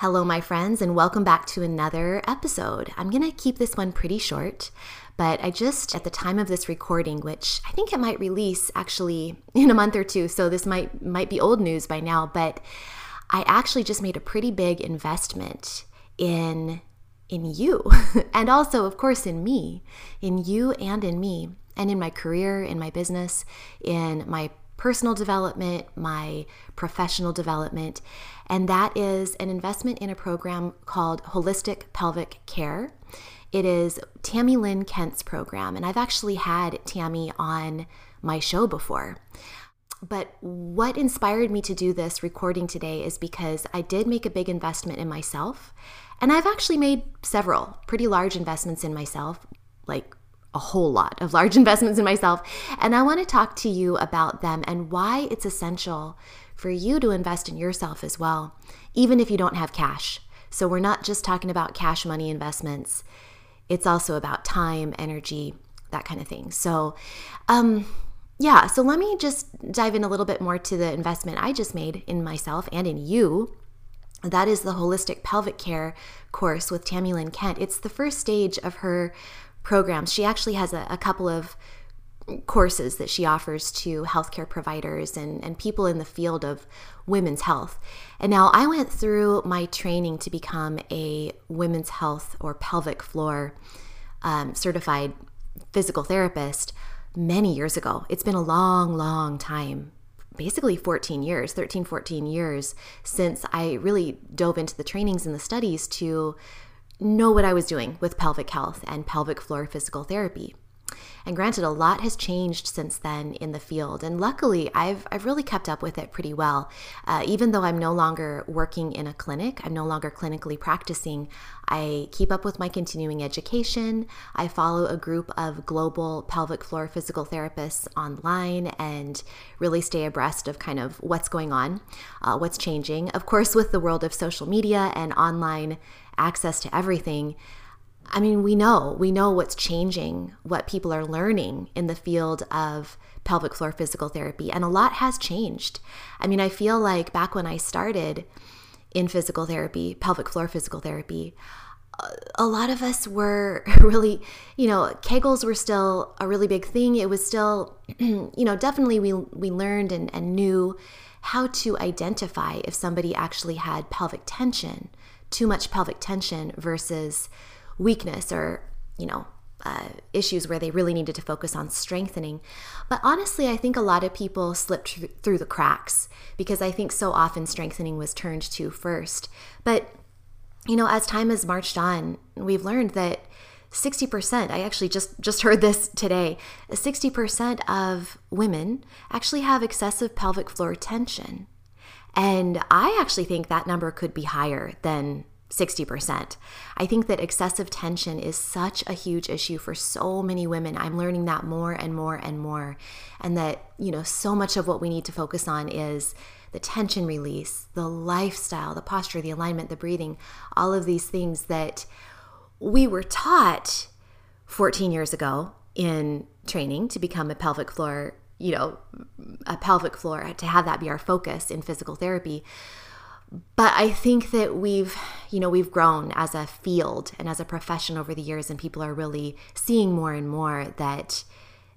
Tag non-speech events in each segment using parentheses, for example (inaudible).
Hello, my friends, and welcome back to another episode. I'm going to keep this one pretty short, but I just, at the time of this recording, which I think it might release actually (laughs) in a month or two, so this might might be old news by now, but I actually just made a pretty big investment in in you (laughs) and also of course in me in you and in me and in my career in my business in my personal development, my professional development, and that is an investment in a program called Holistic Pelvic Care. It is Tammy Lynn Kent's program, and I've actually had Tammy on my show before. But what inspired me to do this recording today is because I did make a big investment in myself, and I've actually made several pretty large investments in myself, like a whole lot of large (laughs) investments in myself. And I want to talk to you about them and why it's essential for you to invest in yourself as well, even if you don't have cash. So we're not just talking about cash money investments, it's also about time, energy, that kind of thing. So, um, yeah, so let me just dive in a little bit more to the investment I just made in myself and in you. That is the Holistic Pelvic Care course with Tammy Lynn Kent. It's the first stage of her programs. She actually has a, a couple of courses that she offers to healthcare providers and, and people in the field of women's health. And now I went through my training to become a women's health or pelvic floor um, certified physical therapist many years ago. It's been a long, long time. Basically 14 years, 13, 14 years since I really dove into the trainings and the studies to know what I was doing with pelvic health and pelvic floor physical therapy. And granted, a lot has changed since then in the field, and luckily, I've I've really kept up with it pretty well. Uh, even though I'm no longer working in a clinic, I'm no longer clinically practicing. I keep up with my continuing education. I follow a group of global pelvic floor physical therapists online, and really stay abreast of kind of what's going on, uh, what's changing. Of course, with the world of social media and online access to everything. I mean, we know, we know what's changing, what people are learning in the field of pelvic floor physical therapy, and a lot has changed. I mean, I feel like back when I started in physical therapy, pelvic floor physical therapy, a lot of us were (laughs) really, you know, Kegels were still a really big thing. It was still, (clears throat) you know, definitely we we learned and, and knew how to identify if somebody actually had pelvic tension, too much pelvic tension versus weakness or, you know, uh, issues where they really needed to focus on strengthening. But honestly, I think a lot of people slipped th- through the cracks because I think so often strengthening was turned to first. But, you know, as time has marched on, we've learned that 60%, I actually just, just heard this today, 60% of women actually have excessive pelvic floor tension. And I actually think that number could be higher than 60%. I think that excessive tension is such a huge issue for so many women. I'm learning that more and more and more. And that, you know, so much of what we need to focus on is the tension release, the lifestyle, the posture, the alignment, the breathing, all of these things that we were taught 14 years ago in training to become a pelvic floor, you know, a pelvic floor, to have that be our focus in physical therapy but I think that we've, you know, we've grown as a field and as a profession over the years, and people are really seeing more and more that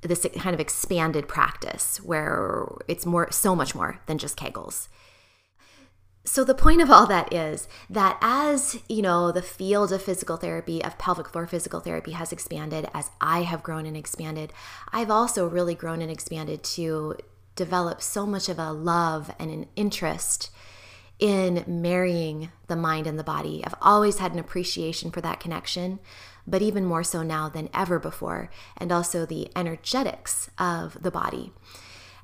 this kind of expanded practice where it's more, so much more than just Kegels. So the point of all that is that as, you know, the field of physical therapy, of pelvic floor physical therapy has expanded, as I have grown and expanded, I've also really grown and expanded to develop so much of a love and an interest in marrying the mind and the body. I've always had an appreciation for that connection, but even more so now than ever before, and also the energetics of the body.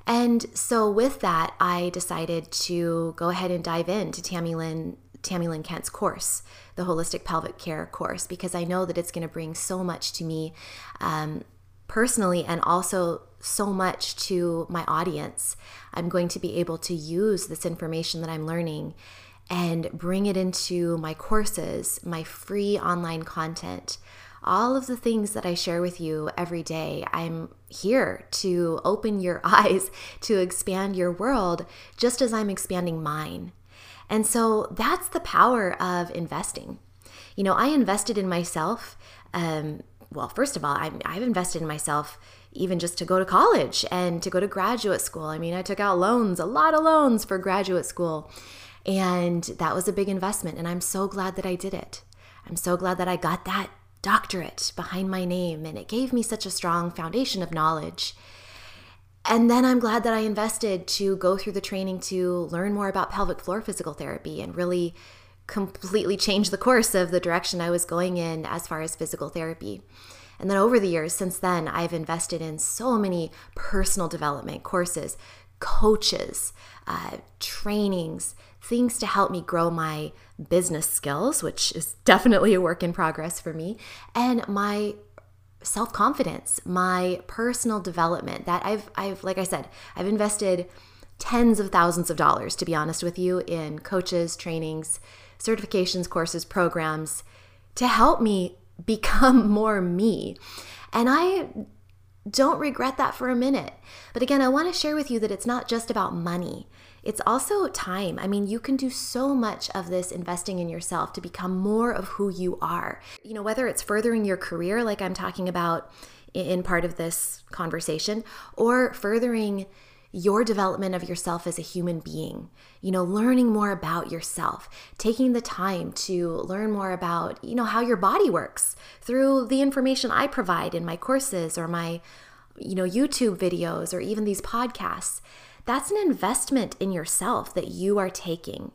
And so, with that, I decided to go ahead and dive into Tammy Lynn Tammy Lynn Kent's course, the Holistic Pelvic Care course, because I know that it's going to bring so much to me um, personally and also so much to my audience. I'm going to be able to use this information that I'm learning and bring it into my courses, my free online content, all of the things that I share with you every day. I'm here to open your (laughs) eyes, to expand your world, just as I'm expanding mine. And so that's the power of investing. You know, I invested in myself. Um, well, first of all, i have invested in myself even just to go to college and to go to graduate school. I mean, I took out loans, a lot of loans for graduate school. And that was a big investment. And I'm so glad that I did it. I'm so glad that I got that doctorate behind my name. And it gave me such a strong foundation of knowledge. And then I'm glad that I invested to go through the training to learn more about pelvic floor physical therapy and really completely change the course of the direction I was going in as far as physical therapy. And then over the years, since then, I've invested in so many personal development courses, coaches, uh, trainings, things to help me grow my business skills, which is definitely a work in progress for me, and my self confidence, my personal development. That I've, I've, like I said, I've invested tens of thousands of dollars, to be honest with you, in coaches, trainings, certifications, courses, programs to help me (laughs) become more me. And I don't regret that for a minute. But again, I want to share with you that it's not just about money. It's also time. I mean, you can do so much of this investing in yourself to become more of who you are. You know, whether it's furthering your career, like I'm talking about in part of this conversation, or furthering your development of yourself as a human being, you know, learning more about yourself, taking the time to learn more about, you know, how your body works through the information I provide in my courses or my, you know, YouTube videos or even these podcasts. That's an investment in yourself that you are taking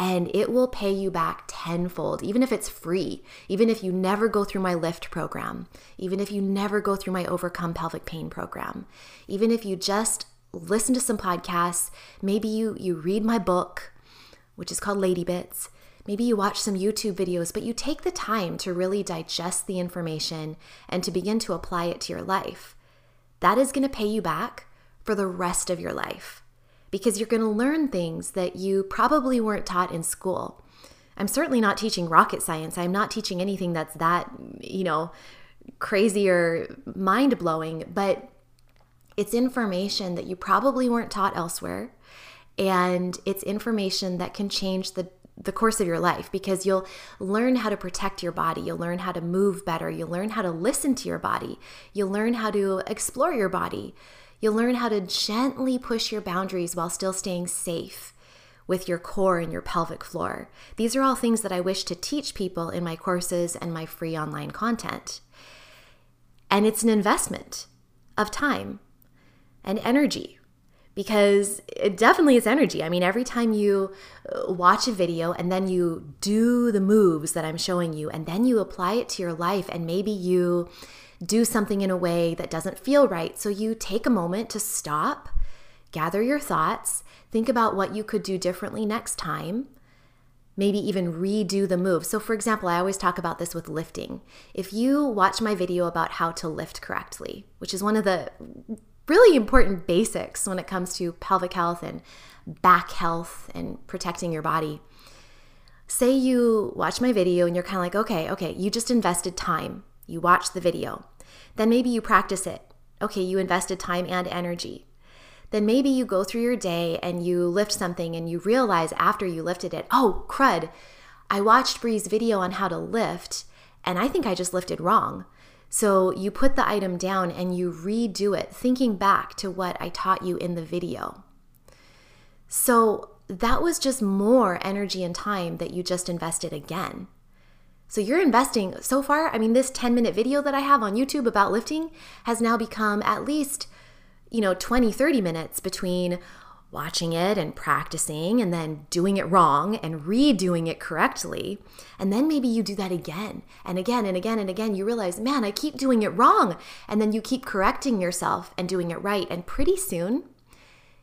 and it will pay you back tenfold, even if it's free, even if you never go through my lift program, even if you never go through my overcome pelvic pain program, even if you just listen to some podcasts, maybe you you read my book, which is called Lady Bits. Maybe you watch some YouTube videos, but you take the time to really digest the information and to begin to apply it to your life. That is going to pay you back for the rest of your life because you're going to learn things that you probably weren't taught in school. I'm certainly not teaching rocket science. I'm not teaching anything that's that, you know, crazy or mind blowing, but it's information that you probably weren't taught elsewhere. And it's information that can change the the course of your life because you'll learn how to protect your body. You'll learn how to move better. You'll learn how to listen to your body. You'll learn how to explore your body. You'll learn how to gently push your boundaries while still staying safe with your core and your pelvic floor. These are all things that I wish to teach people in my courses and my free online content. And it's an investment of time and energy because it definitely is energy. I mean, every time you uh, watch a video and then you do the moves that I'm showing you, and then you apply it to your life, and maybe you do something in a way that doesn't feel right. So you take a moment to stop, gather your thoughts, think about what you could do differently next time. Maybe even redo the move. So, for example, I always talk about this with lifting. If you watch my video about how to lift correctly, which is one of the really important basics when it comes to pelvic health and back health and protecting your body. Say you watch my video and you're kind of like, okay, okay, you just invested time. You watched the video. Then maybe you practice it. Okay, you invested time and energy. Then maybe you go through your day and you lift something and you realize after you lifted it, oh, crud, I watched Bree's video on how to lift and I think I just lifted wrong. So you put the item down and you redo it, thinking back to what I taught you in the video. So that was just more energy and time that you just invested again. So you're investing so far. I mean, this 10 minute video that I have on YouTube about lifting has now become at least, you know, 20, 30 minutes between watching it and practicing and then doing it wrong and redoing it correctly. And then maybe you do that again and again and again and again. You realize, man, I keep doing it wrong. And then you keep correcting yourself and doing it right. And pretty soon,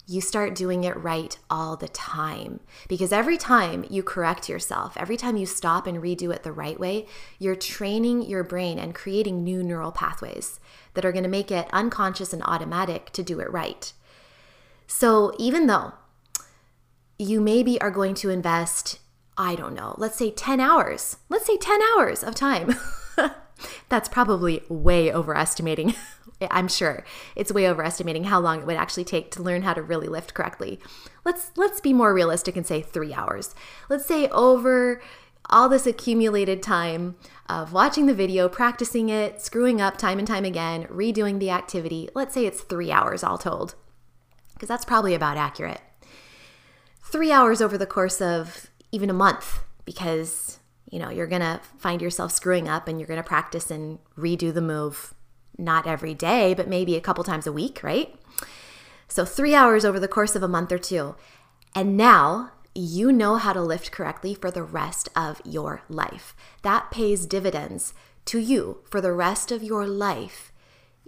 you start doing it right all the time. Because every time you correct yourself, every time you stop and redo it the right way, you're training your brain and creating new neural pathways that are to make it unconscious and automatic to do it right. So even though you maybe are going to invest, I don't know, let's say 10 hours, let's say 10 hours of time. (laughs) That's probably way overestimating (laughs) I'm sure it's way overestimating how long it would actually take to learn how to really lift correctly. Let's let's be more realistic and say 3 hours. Let's say over all this accumulated time of watching the video, practicing it, screwing up time and time again, redoing the activity. Let's say it's 3 hours all told. Because that's probably about accurate. 3 hours over the course of even a month because you know, you're going to find yourself screwing up and you're going to practice and redo the move not every day, but maybe a couple times a week, right? So, three hours over the course of a month or two. And now you know how to lift correctly for the rest of your life. That pays dividends to you for the rest of your life.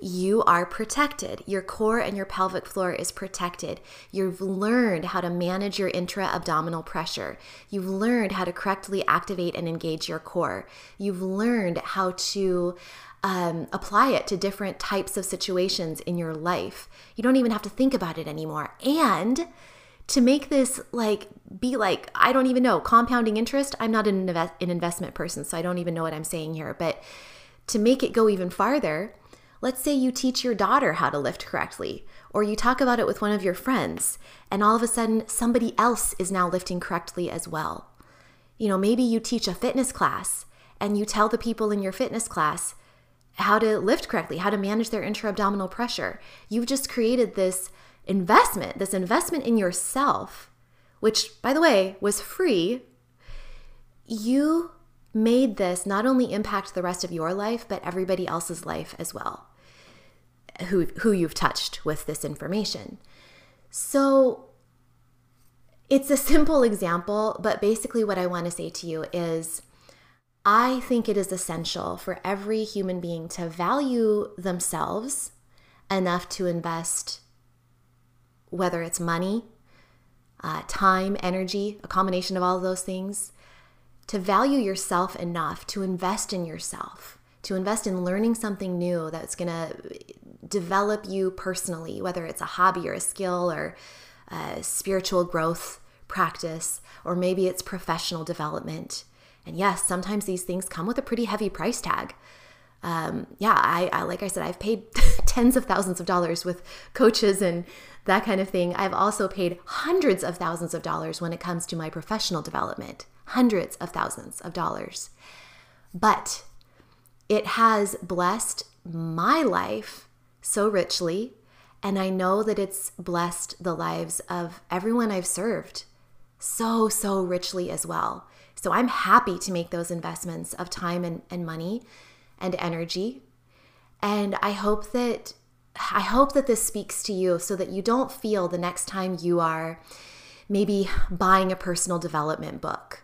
You are protected. Your core and your pelvic floor is protected. You've learned how to manage your intra abdominal pressure. You've learned how to correctly activate and engage your core. You've learned how to um, apply it to different types of situations in your life. You don't even have to think about it anymore. And to make this like be like I don't even know compounding interest. I'm not an, invest, an investment person, so I don't even know what I'm saying here. But to make it go even farther, let's say you teach your daughter how to lift correctly, or you talk about it with one of your friends, and all of a sudden somebody else is now lifting correctly as well. You know, maybe you teach a fitness class and you tell the people in your fitness class, how to lift correctly, how to manage their intra abdominal pressure. You've just created this investment, this investment in yourself, which, by the way, was free. You made this not only impact the rest of your life, but everybody else's life as well, who, who you've touched with this information. So, it's a (laughs) simple example, but basically, what I want to say to you is I think it is essential for every human being to value themselves enough to invest, whether it's money, uh, time, energy, a combination of all of those things, to value yourself enough to invest in yourself, to invest in learning something new that's going to develop you personally, whether it's a hobby or a skill or a spiritual growth practice, or maybe it's professional development and yes, sometimes these things come with a pretty heavy price tag. Um, yeah, I, I like I said, I've paid (laughs) tens of thousands of dollars with coaches and that kind of thing. I've also paid hundreds of thousands of dollars when it comes to my professional development, hundreds of thousands of dollars. But it has blessed my life so richly, and I know that it's blessed the lives of everyone I've served so, so richly as well. So I'm happy to make those investments of time and, and money and energy. And I hope that I hope that this speaks to you so that you don't feel the next time you are maybe buying a personal development book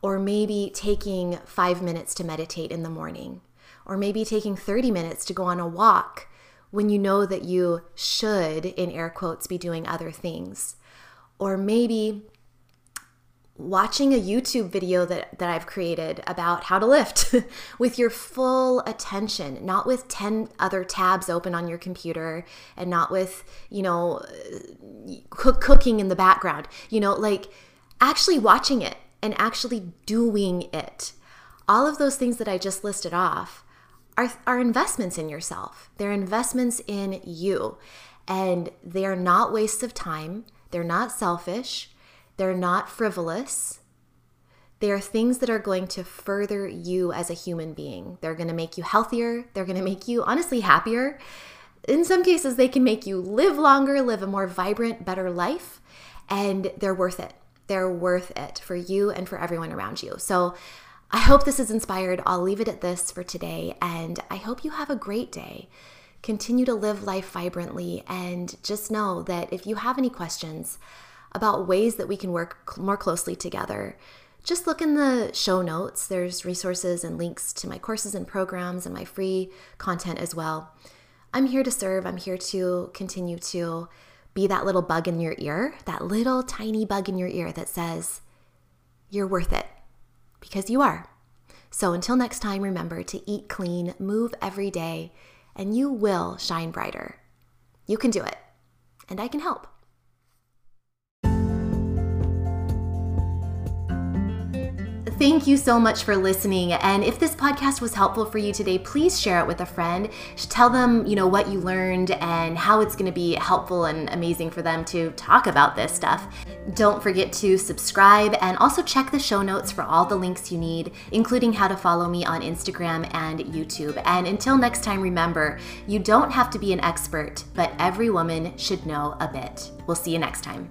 or maybe taking 5 minutes to meditate in the morning or maybe taking 30 minutes to go on a walk when you know that you should in air quotes be doing other things or maybe watching a YouTube video that, that I've created about how to lift (laughs) with your full attention, not with 10 other tabs open on your computer and not with, you know, uh, cook, cooking in the background, you know, like actually watching it and actually doing it. All of those things that I just listed off are, are investments in yourself. They're investments in you. And they are not wastes of time. They're not selfish they're not frivolous. They are things that are going to further you as a human being. They're going to make you healthier. They're going to make you honestly happier. In some cases, they can make you live longer, live a more vibrant, better life, and they're worth it. They're worth it for you and for everyone around you. So, I hope this is inspired. I'll leave it at this for today, and I hope you have a great day. Continue to live life vibrantly, and just know that if you have any questions, about ways that we can work more closely together, just look in the show notes. There's resources and links to my courses and programs and my free content as well. I'm here to serve, I'm here to continue to be that little bug in your ear, that little tiny bug in your ear that says, You're worth it, because you are. So until next time, remember to eat clean, move every day, and you will shine brighter. You can do it, and I can help. Thank you so much for listening. And if this podcast was helpful for you today, please share it with a friend. Tell them, you know, what you learned and how it's going to be helpful and amazing for them to talk about this stuff. Don't forget to subscribe and also check the show notes for all the links you need, including how to follow me on Instagram and YouTube. And until next time, remember, you don't have to be an expert, but every woman should know a bit. We'll see you next time.